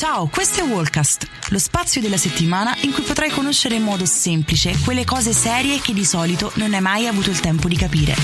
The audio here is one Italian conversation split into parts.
Ciao, questo è Wallcast, lo spazio della settimana in cui potrai conoscere in modo semplice quelle cose serie che di solito non hai mai avuto il tempo di capire.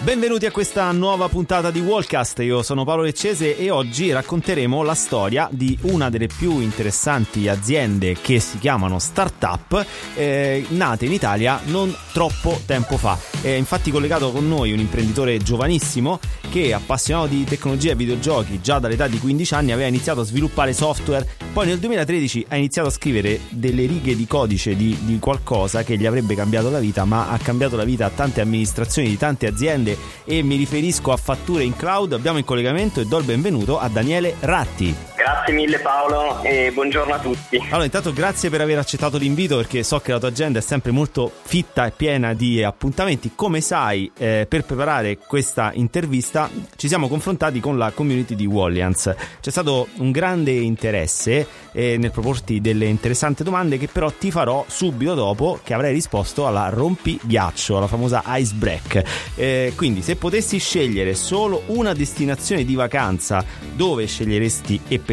Benvenuti a questa nuova puntata di Wallcast, io sono Paolo Leccese e oggi racconteremo la storia di una delle più interessanti aziende che si chiamano startup eh, nate in Italia non troppo tempo fa. È infatti collegato con noi un imprenditore giovanissimo che appassionato di tecnologia e videogiochi già dall'età di 15 anni aveva iniziato a sviluppare software, poi nel 2013 ha iniziato a scrivere delle righe di codice di, di qualcosa che gli avrebbe cambiato la vita, ma ha cambiato la vita a tante amministrazioni di tante aziende e mi riferisco a fatture in cloud. Abbiamo in collegamento e do il benvenuto a Daniele Ratti. Grazie mille Paolo e buongiorno a tutti. Allora, intanto grazie per aver accettato l'invito perché so che la tua agenda è sempre molto fitta e piena di appuntamenti. Come sai, eh, per preparare questa intervista ci siamo confrontati con la community di Wallians. C'è stato un grande interesse eh, nel proporti delle interessanti domande che però ti farò subito dopo che avrai risposto alla rompighiaccio, la famosa ice break. Eh, quindi, se potessi scegliere solo una destinazione di vacanza, dove sceglieresti e perché?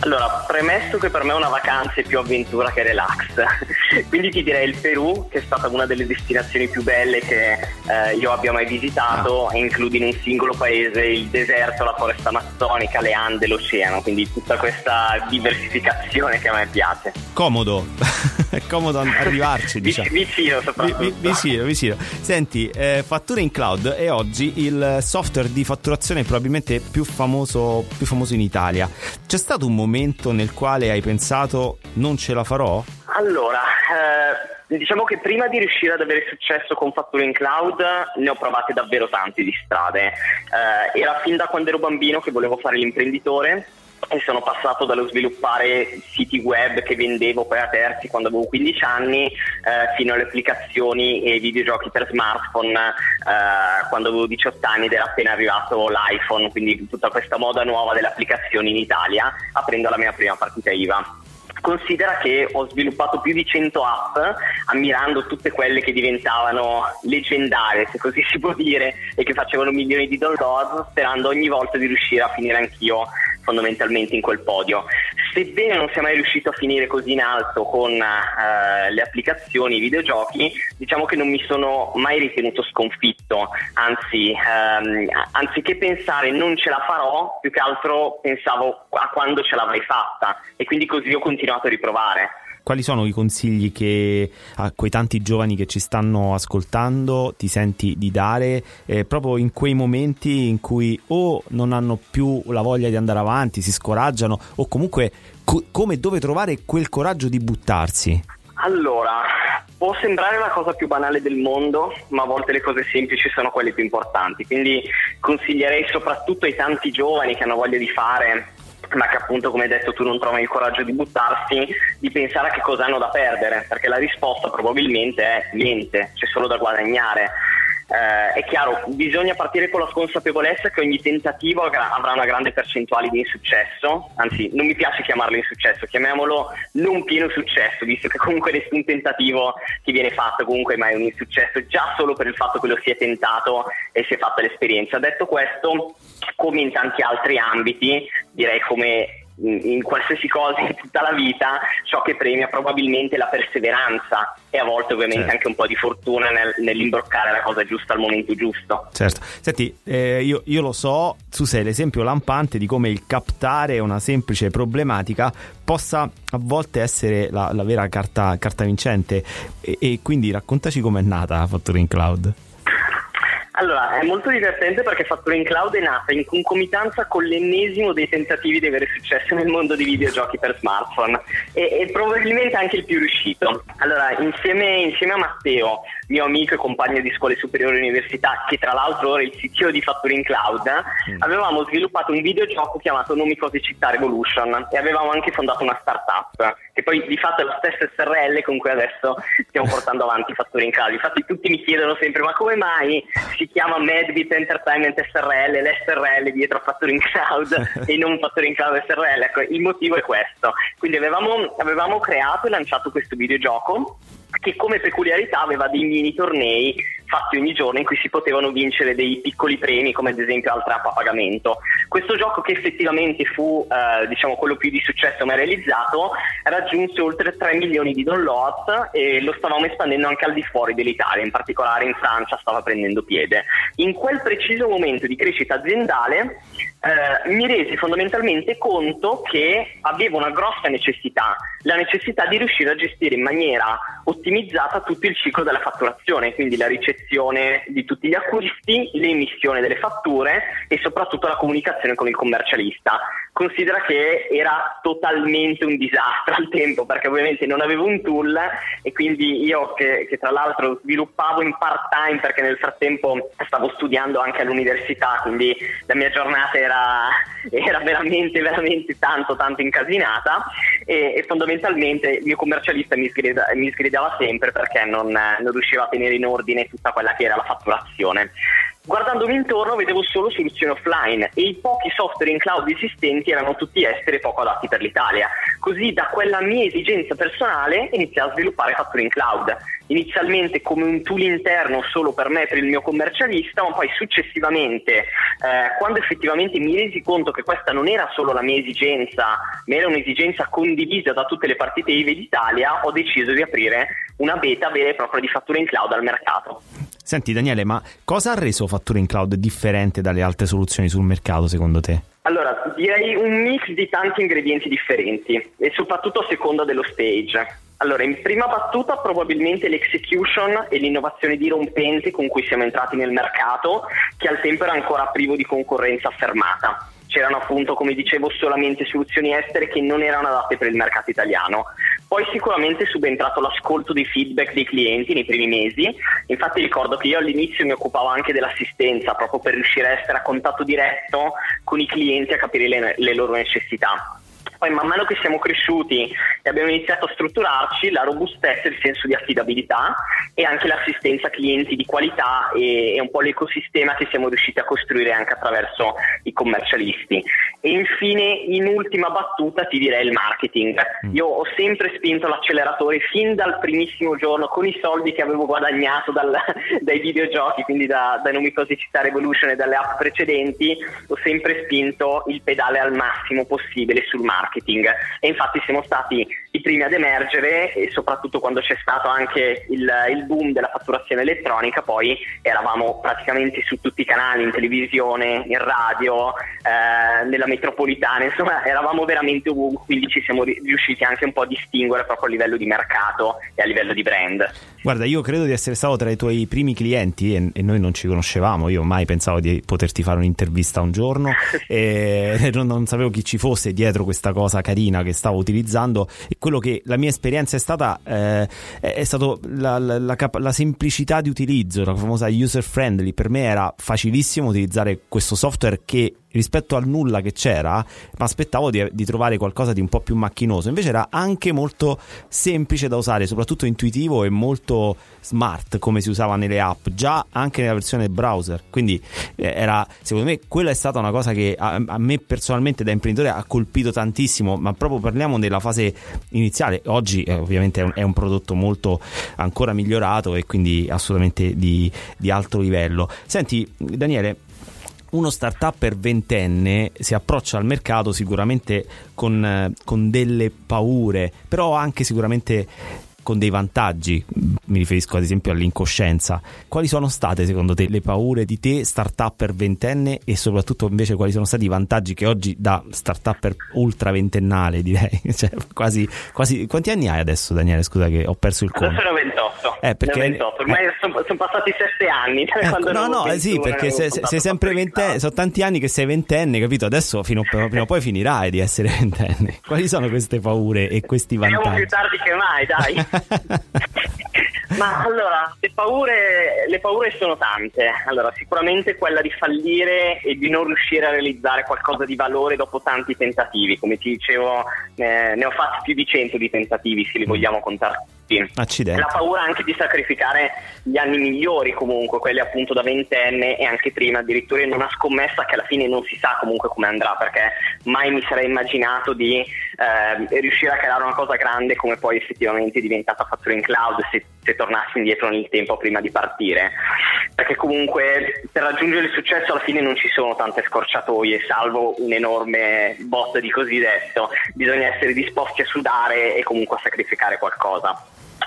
Allora, premesso che per me una vacanza è più avventura che relax, quindi ti direi il Perù, che è stata una delle destinazioni più belle che eh, io abbia mai visitato ah. e include in un singolo paese il deserto, la foresta amazzonica, le Ande, l'oceano, quindi tutta questa diversificazione che a me piace. Comodo, è comodo arrivarci, diciamo. Vicino soprattutto. vicino, vicino. Senti, eh, Fattura in Cloud è oggi il software di fatturazione probabilmente più famoso, più famoso in Italia. C'è stato un momento nel quale hai pensato non ce la farò? Allora, eh, diciamo che prima di riuscire ad avere successo con Fattura in Cloud ne ho provate davvero tanti di strade. Eh, era fin da quando ero bambino che volevo fare l'imprenditore e sono passato dallo sviluppare siti web che vendevo poi a terzi quando avevo 15 anni eh, fino alle applicazioni e videogiochi per smartphone eh, quando avevo 18 anni ed era appena arrivato l'iPhone, quindi tutta questa moda nuova delle applicazioni in Italia, aprendo la mia prima partita IVA. Considera che ho sviluppato più di 100 app ammirando tutte quelle che diventavano leggendarie, se così si può dire, e che facevano milioni di download, sperando ogni volta di riuscire a finire anch'io fondamentalmente in quel podio. Sebbene non sia mai riuscito a finire così in alto con uh, le applicazioni, i videogiochi, diciamo che non mi sono mai ritenuto sconfitto, anzi, um, anziché pensare non ce la farò, più che altro pensavo a quando ce l'avrei fatta. E quindi così ho continuato a riprovare quali sono i consigli che a quei tanti giovani che ci stanno ascoltando ti senti di dare eh, proprio in quei momenti in cui o non hanno più la voglia di andare avanti, si scoraggiano o comunque co- come dove trovare quel coraggio di buttarsi? Allora, può sembrare la cosa più banale del mondo, ma a volte le cose semplici sono quelle più importanti. Quindi consiglierei soprattutto ai tanti giovani che hanno voglia di fare ma che appunto come hai detto tu non trovi il coraggio di buttarsi, di pensare a che cosa hanno da perdere, perché la risposta probabilmente è niente, c'è solo da guadagnare. Eh, è chiaro, bisogna partire con la consapevolezza che ogni tentativo avrà una grande percentuale di insuccesso, anzi non mi piace chiamarlo insuccesso, chiamiamolo non pieno successo, visto che comunque nessun tentativo che viene fatto comunque è mai un insuccesso, già solo per il fatto che lo si è tentato e si è fatta l'esperienza. Detto questo, come in tanti altri ambiti, direi come in qualsiasi cosa in tutta la vita ciò che premia probabilmente la perseveranza e a volte ovviamente certo. anche un po' di fortuna nel, nell'imbroccare la cosa giusta al momento giusto. Certo, senti, eh, io, io, lo so, tu sei l'esempio lampante di come il captare una semplice problematica possa a volte essere la, la vera carta, carta vincente e, e, quindi raccontaci com'è nata Factoring Cloud. Allora, è molto divertente perché Fattura in Cloud è nata in concomitanza con l'ennesimo dei tentativi di avere successo nel mondo dei videogiochi per smartphone e, e probabilmente anche il più riuscito. Allora, insieme, insieme, a Matteo, mio amico e compagno di scuole superiori e università, che tra l'altro ora è il CTO di Fattura in Cloud, mm. avevamo sviluppato un videogioco chiamato Nomi Cose Città Revolution e avevamo anche fondato una startup che poi di fatto è la stessa SRL con cui adesso stiamo portando avanti Fattura in Cloud. Infatti tutti mi chiedono sempre ma come mai si chiama Medbit Entertainment SRL, l'SRL dietro a Factoring Cloud e non Factoring Cloud SRL. Ecco, il motivo è questo. Quindi avevamo, avevamo creato e lanciato questo videogioco che come peculiarità aveva dei mini tornei fatti ogni giorno in cui si potevano vincere dei piccoli premi come ad esempio al trap a pagamento. Questo gioco che effettivamente fu eh, diciamo quello più di successo mai realizzato raggiunse oltre 3 milioni di download e lo stavamo espandendo anche al di fuori dell'Italia, in particolare in Francia stava prendendo piede. In quel preciso momento di crescita aziendale eh, mi resi fondamentalmente conto che avevo una grossa necessità, la necessità di riuscire a gestire in maniera ottimizzata tutto il ciclo della fatturazione, quindi la ricezione di tutti gli acquisti, l'emissione delle fatture e soprattutto la comunicazione con il commercialista. Considera che era totalmente un disastro al tempo perché ovviamente non avevo un tool e quindi io che, che tra l'altro sviluppavo in part time perché nel frattempo stavo studiando anche all'università, quindi la mia giornata era, era veramente veramente tanto tanto incasinata e, e fondamentalmente il mio commercialista mi, sgrida, mi sgridava sempre perché non, non riusciva a tenere in ordine tutta quella che era la fatturazione. Guardandomi intorno vedevo solo soluzioni offline e i pochi software in cloud esistenti erano tutti esteri e poco adatti per l'Italia. Così da quella mia esigenza personale iniziai a sviluppare fatture cloud. Inizialmente come un tool interno solo per me, per il mio commercialista, ma poi successivamente, eh, quando effettivamente mi resi conto che questa non era solo la mia esigenza, ma era un'esigenza condivisa da tutte le partite IVE d'Italia, ho deciso di aprire una beta vera e propria di fatture cloud al mercato. Senti Daniele, ma cosa ha reso Fatture in Cloud differente dalle altre soluzioni sul mercato secondo te? Allora, direi un mix di tanti ingredienti differenti e soprattutto a seconda dello stage. Allora, in prima battuta probabilmente l'execution e l'innovazione dirompente con cui siamo entrati nel mercato, che al tempo era ancora privo di concorrenza affermata c'erano appunto, come dicevo, solamente soluzioni estere che non erano adatte per il mercato italiano. Poi sicuramente è subentrato l'ascolto dei feedback dei clienti nei primi mesi, infatti ricordo che io all'inizio mi occupavo anche dell'assistenza proprio per riuscire a essere a contatto diretto con i clienti a capire le, le loro necessità. Poi man mano che siamo cresciuti e abbiamo iniziato a strutturarci, la robustezza, il senso di affidabilità e anche l'assistenza clienti di qualità e, e un po' l'ecosistema che siamo riusciti a costruire anche attraverso i commercialisti. E infine, in ultima battuta, ti direi il marketing. Mm. Io ho sempre spinto l'acceleratore fin dal primissimo giorno con i soldi che avevo guadagnato dal, dai videogiochi, quindi da, da città Revolution e dalle app precedenti, ho sempre spinto il pedale al massimo possibile sul marketing marketing e infatti siamo stati i primi ad emergere e soprattutto quando c'è stato anche il, il boom della fatturazione elettronica poi eravamo praticamente su tutti i canali, in televisione, in radio, eh, nella metropolitana, insomma eravamo veramente ovunque, quindi ci siamo riusciti anche un po' a distinguere proprio a livello di mercato e a livello di brand. Guarda, io credo di essere stato tra i tuoi primi clienti e, e noi non ci conoscevamo, io mai pensavo di poterti fare un'intervista un giorno e non, non sapevo chi ci fosse dietro questa cosa carina che stavo utilizzando e quello che la mia esperienza è stata eh, è stato la, la, la, la, semplicità di utilizzo, la famosa user friendly. Per me era facilissimo utilizzare questo software che rispetto al nulla che c'era, mi aspettavo di, di, trovare qualcosa di un po' più macchinoso. Invece era anche molto semplice da usare, soprattutto intuitivo e molto smart come si usava nelle app, già anche nella versione browser. Quindi eh, era, secondo me, quella è stata una cosa che a, a, me personalmente da imprenditore ha colpito tantissimo, ma proprio parliamo della fase iniziale. Oggi eh, ovviamente è un, è un, prodotto molto ancora migliorato e quindi assolutamente di, di alto livello. Senti, Daniele, uno startup per ventenne si approccia al mercato sicuramente con, eh, con delle paure, però anche sicuramente con dei vantaggi, mi riferisco ad esempio all'incoscienza. Quali sono state secondo te le paure di te, startup per ventenne e soprattutto invece quali sono stati i vantaggi che oggi da startup per ultra ventennale direi? Cioè, quasi, quasi... Quanti anni hai adesso Daniele? Scusa che ho perso il conto. Adesso ho 28. Eh, perché... 28. Ormai eh... sono, sono, passati 7 anni. Ecco, no, no, 21, sì, perché sei, sei sempre ventenne, sono tanti anni che sei ventenne, capito? Adesso fino, prima o poi finirai di essere ventenne. Quali sono queste paure e questi vantaggi? Siamo più tardi che mai, dai. Ma allora, le paure, le paure, sono tante. Allora, sicuramente quella di fallire e di non riuscire a realizzare qualcosa di valore dopo tanti tentativi. Come ti dicevo, eh, ne ho fatti più di 100 di tentativi, se li vogliamo contare Accidenti. La paura anche di sacrificare gli anni migliori comunque, quelli appunto da ventenne e anche prima, addirittura in una scommessa che alla fine non si sa comunque come andrà, perché mai mi sarei immaginato di, eh, riuscire a creare una cosa grande come poi effettivamente è diventata Factoring Cloud se, se tornassi indietro nel tempo prima di partire. Perché comunque per raggiungere il successo alla fine non ci sono tante scorciatoie, salvo un enorme bot di cosiddetto, bisogna essere disposti a sudare e comunque a sacrificare qualcosa.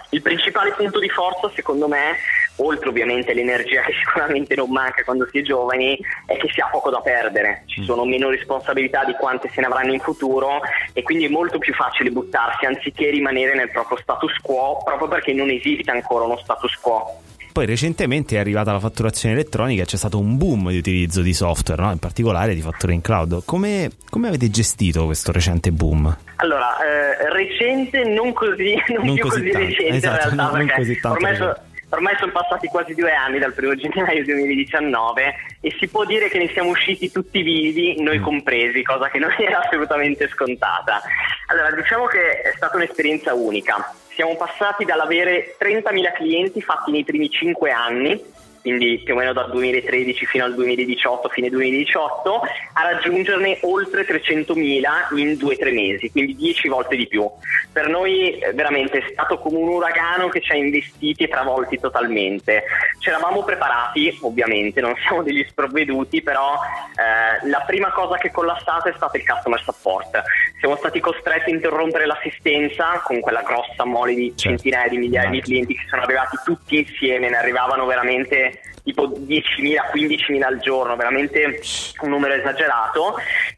Il principale punto di forza, secondo me, oltre ovviamente all'energia che sicuramente non manca quando si è giovani, è che si ha poco da perdere, ci mm. sono meno responsabilità di quante se ne avranno in futuro e quindi è molto più facile buttarsi anziché rimanere nel proprio status quo, proprio perché non esiste ancora uno status quo. Poi recentemente è arrivata la fatturazione elettronica e c'è stato un boom di utilizzo di software, no? in particolare di fatture in cloud. Come, come, avete gestito questo recente boom? Allora, eh, recente non così, non, non più così, così recente esatto, in realtà, non, perché non ormai, so, ormai sono passati quasi due anni dal primo gennaio 2019 e si può dire che ne siamo usciti tutti vivi, noi mm. compresi, cosa che non era assolutamente scontata. Allora, diciamo che è stata un'esperienza unica siamo passati dall'avere 30.000 clienti fatti nei primi 5 anni quindi più o meno dal 2013 fino al 2018, fine 2018, a raggiungerne oltre 300.000 in 2-3 mesi, quindi 10 volte di più. Per noi eh, veramente è stato come un uragano che ci ha investiti e travolti totalmente. Ci eravamo preparati, ovviamente, non siamo degli sprovveduti, però eh, la prima cosa che è collassata è stato il customer support. Siamo stati costretti a interrompere l'assistenza con quella grossa mole di certo. centinaia di migliaia di clienti che sono arrivati tutti insieme, ne arrivavano veramente tipo 10.000, 15.000 al giorno, veramente un numero esagerato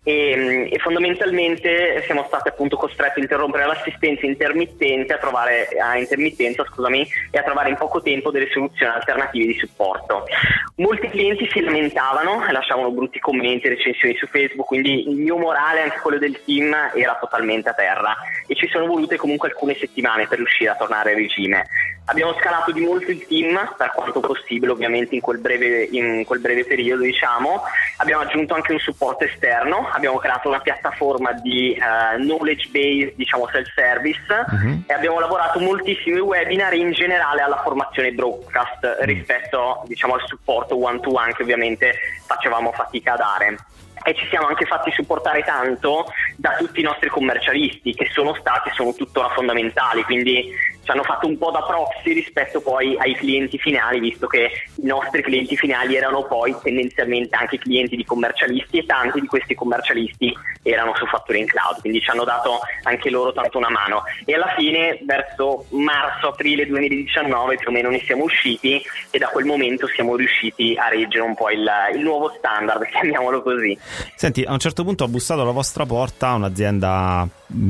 e, e, fondamentalmente siamo stati appunto costretti a interrompere l'assistenza intermittente a trovare, a intermittenza scusami, e a trovare in poco tempo delle soluzioni alternative di supporto. Molti clienti si lamentavano e lasciavano brutti commenti e recensioni su Facebook, quindi il mio morale, anche quello del team, era totalmente a terra e ci sono volute comunque alcune settimane per riuscire a tornare a regime. Abbiamo scalato di molto il team, per quanto possibile ovviamente in quel breve, in quel breve periodo diciamo. Abbiamo aggiunto anche un supporto esterno, abbiamo creato una piattaforma di uh, knowledge base, diciamo self-service uh-huh. e abbiamo lavorato moltissimi webinar in generale alla formazione broadcast uh-huh. rispetto diciamo, al supporto one-to-one che ovviamente facevamo fatica a dare e ci siamo anche fatti supportare tanto da tutti i nostri commercialisti che sono stati e sono tuttora fondamentali, quindi ci hanno fatto un po' da proxy rispetto poi ai clienti finali, visto che i nostri clienti finali erano poi tendenzialmente anche clienti di commercialisti e tanti di questi commercialisti erano su Factoring Cloud, quindi ci hanno dato anche loro tanto una mano. E alla fine, verso marzo-aprile 2019 più o meno ne siamo usciti e da quel momento siamo riusciti a reggere un po' il, il nuovo standard, chiamiamolo così. Senti, a un certo punto ha bussato alla vostra porta un'azienda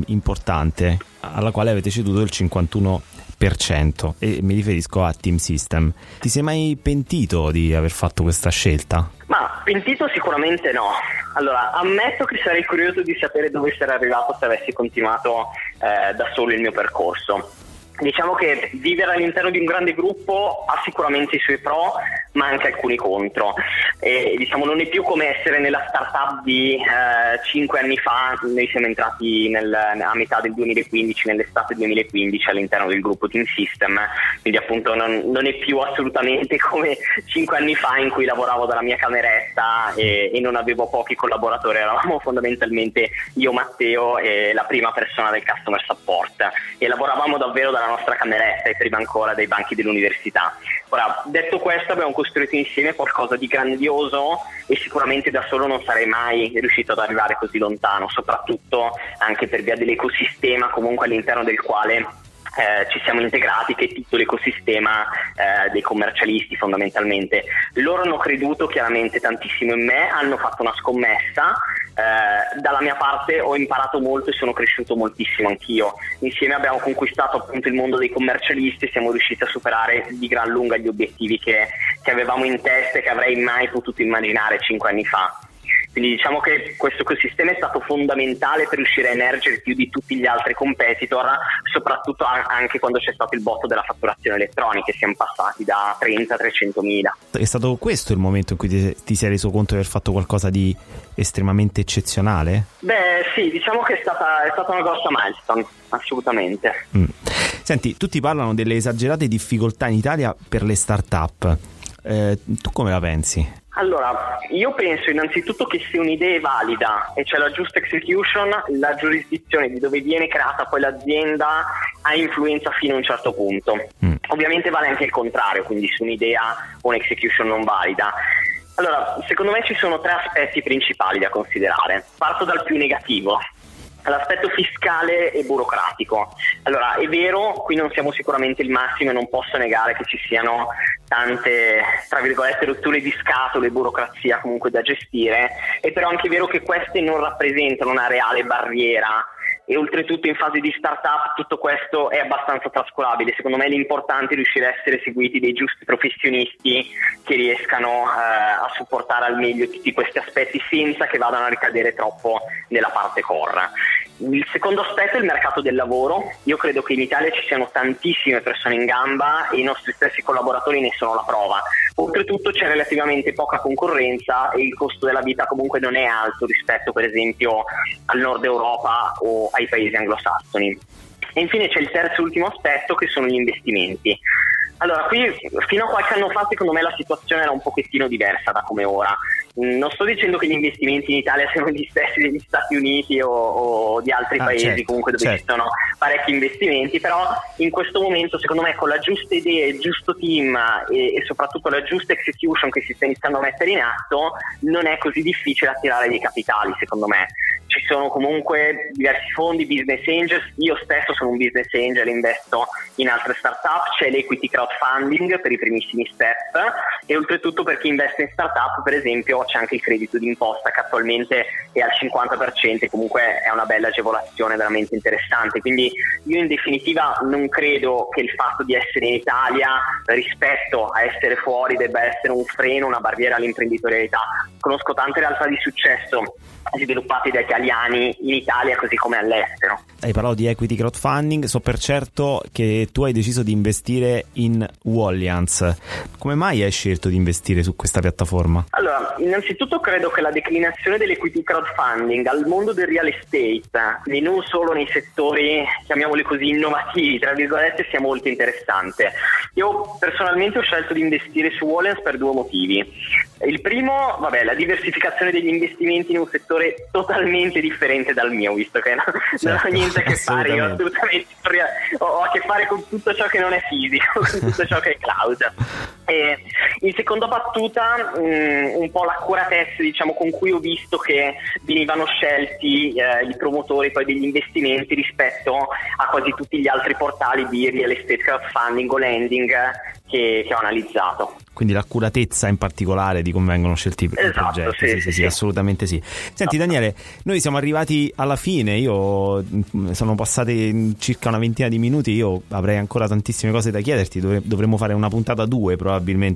importante alla quale avete ceduto il 51% e mi riferisco a Team System. Ti sei mai pentito di aver fatto questa scelta? Ma pentito sicuramente no. Allora, ammetto che sarei curioso di sapere dove sarei arrivato se avessi continuato eh, da solo il mio percorso. Diciamo che vivere all'interno di un grande gruppo ha sicuramente i suoi pro, ma anche alcuni contro. E, diciamo, non è più come essere nella startup di eh, 5 anni fa, noi siamo entrati nel, a metà del 2015, nell'estate 2015 all'interno del gruppo Team System, quindi appunto non, non è più assolutamente come 5 anni fa in cui lavoravo dalla mia cameretta e, e non avevo pochi collaboratori, eravamo fondamentalmente io, Matteo e la prima persona del customer support e lavoravamo davvero dalla nostra cameretta e prima ancora dai banchi dell'università. Ora, detto questo, abbiamo costruito insieme qualcosa di grandioso e sicuramente da solo non sarei mai riuscito ad arrivare così lontano, soprattutto anche per via dell'ecosistema comunque all'interno del quale eh, ci siamo integrati, che è tutto l'ecosistema eh, dei commercialisti fondamentalmente. Loro hanno creduto chiaramente tantissimo in me, hanno fatto una scommessa, eh, dalla mia parte ho imparato molto e sono cresciuto moltissimo anch'io. Insieme abbiamo conquistato appunto il mondo dei commercialisti e siamo riusciti a superare di gran lunga gli obiettivi che, che avevamo in testa e che avrei mai potuto immaginare cinque anni fa. Quindi diciamo che questo ecosistema è stato fondamentale per riuscire a emergere più di tutti gli altri competitor, soprattutto anche quando c'è stato il botto della fatturazione elettronica, siamo passati da 30 a 300 mila. È stato questo il momento in cui ti, ti sei reso conto di aver fatto qualcosa di estremamente eccezionale? Beh sì, diciamo che è stata, è stata una grossa milestone, assolutamente. Mm. Senti, tutti parlano delle esagerate difficoltà in Italia per le start-up. Eh, tu come la pensi? Allora, io penso innanzitutto che se un'idea è valida e c'è la giusta execution, la giurisdizione di dove viene creata poi l'azienda ha influenza fino a un certo punto. Mm. Ovviamente vale anche il contrario, quindi su un'idea o un'execution non valida. Allora, secondo me ci sono tre aspetti principali da considerare. Parto dal più negativo, l'aspetto fiscale e burocratico. Allora, è vero, qui non siamo sicuramente il massimo e non posso negare che ci siano tante, tra virgolette, rotture di scatole burocrazia comunque da gestire, è però anche vero che queste non rappresentano una reale barriera e oltretutto in fase di startup tutto questo è abbastanza trascurabile. Secondo me l'importante è riuscire a essere seguiti dei giusti professionisti che riescano eh, a supportare al meglio tutti questi aspetti senza che vadano a ricadere troppo nella parte core. Il secondo aspetto è il mercato del lavoro. Io credo che in Italia ci siano tantissime persone in gamba e i nostri stessi collaboratori ne sono la prova. Oltretutto c'è relativamente poca concorrenza e il costo della vita comunque non è alto rispetto per esempio al nord Europa o ai paesi anglosassoni. E infine c'è il terzo e ultimo aspetto che sono gli investimenti. Allora, qui fino a qualche anno fa secondo me la situazione era un pochettino diversa da come ora. Non sto dicendo che gli investimenti in Italia siano gli stessi degli Stati Uniti o, o di altri ah, paesi certo, comunque dove certo. ci sono parecchi investimenti, però in questo momento secondo me con la giusta idea, il giusto team e, e soprattutto la giusta execution che si sta iniziando a mettere in atto non è così difficile attirare dei capitali secondo me ci sono comunque diversi fondi, business angels, io stesso sono un business angel, investo in altre startup, c'è l'equity crowdfunding per i primissimi step e oltretutto per chi investe in startup per esempio c'è anche il credito d'imposta che attualmente è al 50% e comunque è una bella agevolazione veramente interessante, quindi io in definitiva non credo che il fatto di essere in Italia rispetto a essere fuori debba essere un freno, una barriera all'imprenditorialità, conosco tante realtà di successo sviluppati da italiani in Italia così come all'estero. Hai parlato di equity crowdfunding, so per certo che tu hai deciso di investire in Wallians. Come mai hai scelto di investire su questa piattaforma? Allora, innanzitutto credo che la declinazione dell'equity crowdfunding al mondo del real estate, quindi non solo nei settori, chiamiamoli così, innovativi, tra virgolette, sia molto interessante. Io personalmente ho scelto di investire su Wallians per due motivi. Il primo, vabbè, la diversificazione degli investimenti in un settore totalmente differente dal mio, visto che no, certo, non ho niente a che fare, io assolutamente ho a che fare con tutto ciò che non è fisico, con tutto ciò che è cloud. E in seconda battuta, mh, mm, un po' l'accuratezza diciamo, con cui ho visto che venivano scelti eh, i promotori poi degli investimenti rispetto a quasi tutti gli altri portali di real estate crowdfunding o lending che, che ho analizzato quindi l'accuratezza in particolare di come vengono scelti esatto, i progetti. Sì, sì, sì, sì, assolutamente sì. Senti Daniele, noi siamo arrivati alla fine, io mm, sono passati circa una ventina di minuti, io avrei ancora tantissime cose da chiederti, dovremmo fare una puntata due probabilmente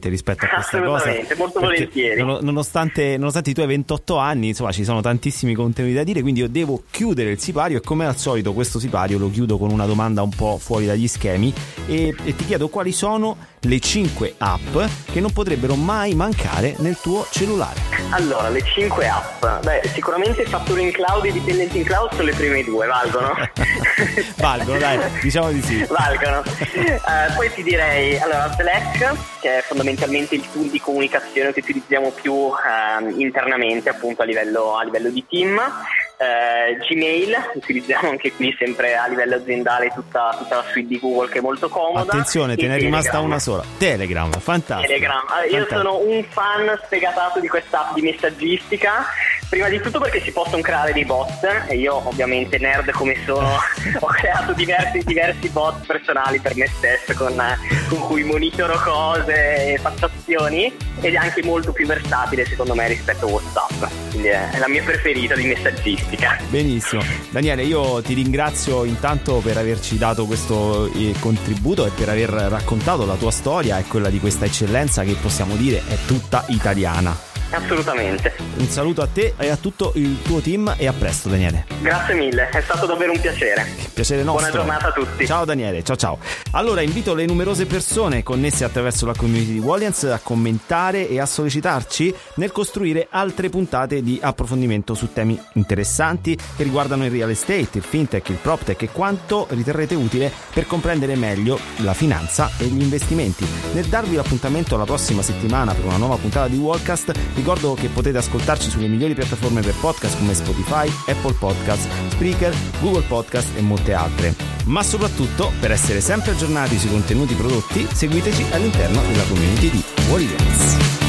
rispetto a questa cosa. molto volentieri. Nonostante, nonostante i tuoi 28 anni, insomma, ci sono tantissimi contenuti da dire, quindi io devo chiudere il sipario e come al solito questo sipario lo chiudo con una domanda un po' fuori dagli schemi e, e ti chiedo quali sono le 5 app che non potrebbero mai mancare nel tuo cellulare. Allora, le 5 app. Beh, sicuramente fatture in cloud e dipendenti in cloud sono le prime due, valgono? valgono, dai, diciamo di sì. Valgono. Uh, poi ti direi, allora, Slack, che è fondamentalmente il tool di comunicazione che utilizziamo più uh, internamente, appunto a livello, a livello di team. Uh, Gmail, utilizziamo anche qui sempre a livello aziendale tutta, tutta, la suite di Google che è molto comoda. Attenzione, te ne è rimasta una sola. Telegram, fantastico. Telegram. Io fantastico. sono un fan sfegatato di questa app di messaggistica Prima di tutto perché si possono creare dei bot e io ovviamente nerd come sono ho creato diversi, diversi bot personali per me stesso con, con, cui monitoro cose e faccio azioni ed è anche molto più versatile secondo me rispetto a Whatsapp, quindi è, la mia preferita di messaggistica. Benissimo. Daniele, io ti ringrazio intanto per averci dato questo eh, contributo e per aver raccontato la tua storia e quella di questa eccellenza che possiamo dire è tutta italiana. Assolutamente. Un saluto a te e a tutto il tuo team e a presto Daniele. Grazie mille, è stato davvero un piacere. Piacere nostro. Buona giornata a tutti. Ciao Daniele, ciao ciao. Allora invito le numerose persone connesse attraverso la community di Wallians a commentare e a sollecitarci nel costruire altre puntate di approfondimento su temi interessanti che riguardano il real estate, il fintech, il proptech e quanto riterrete utile per comprendere meglio la finanza e gli investimenti. Nel darvi l'appuntamento alla prossima settimana per una nuova puntata di Wallcast, ricordo che potete ascoltarci sulle migliori piattaforme per podcast come Spotify, Apple Podcast, Spreaker, Google Podcast e molte altre. Ma soprattutto, per essere sempre aggiornati sui contenuti prodotti, seguiteci all'interno della community di Wallians.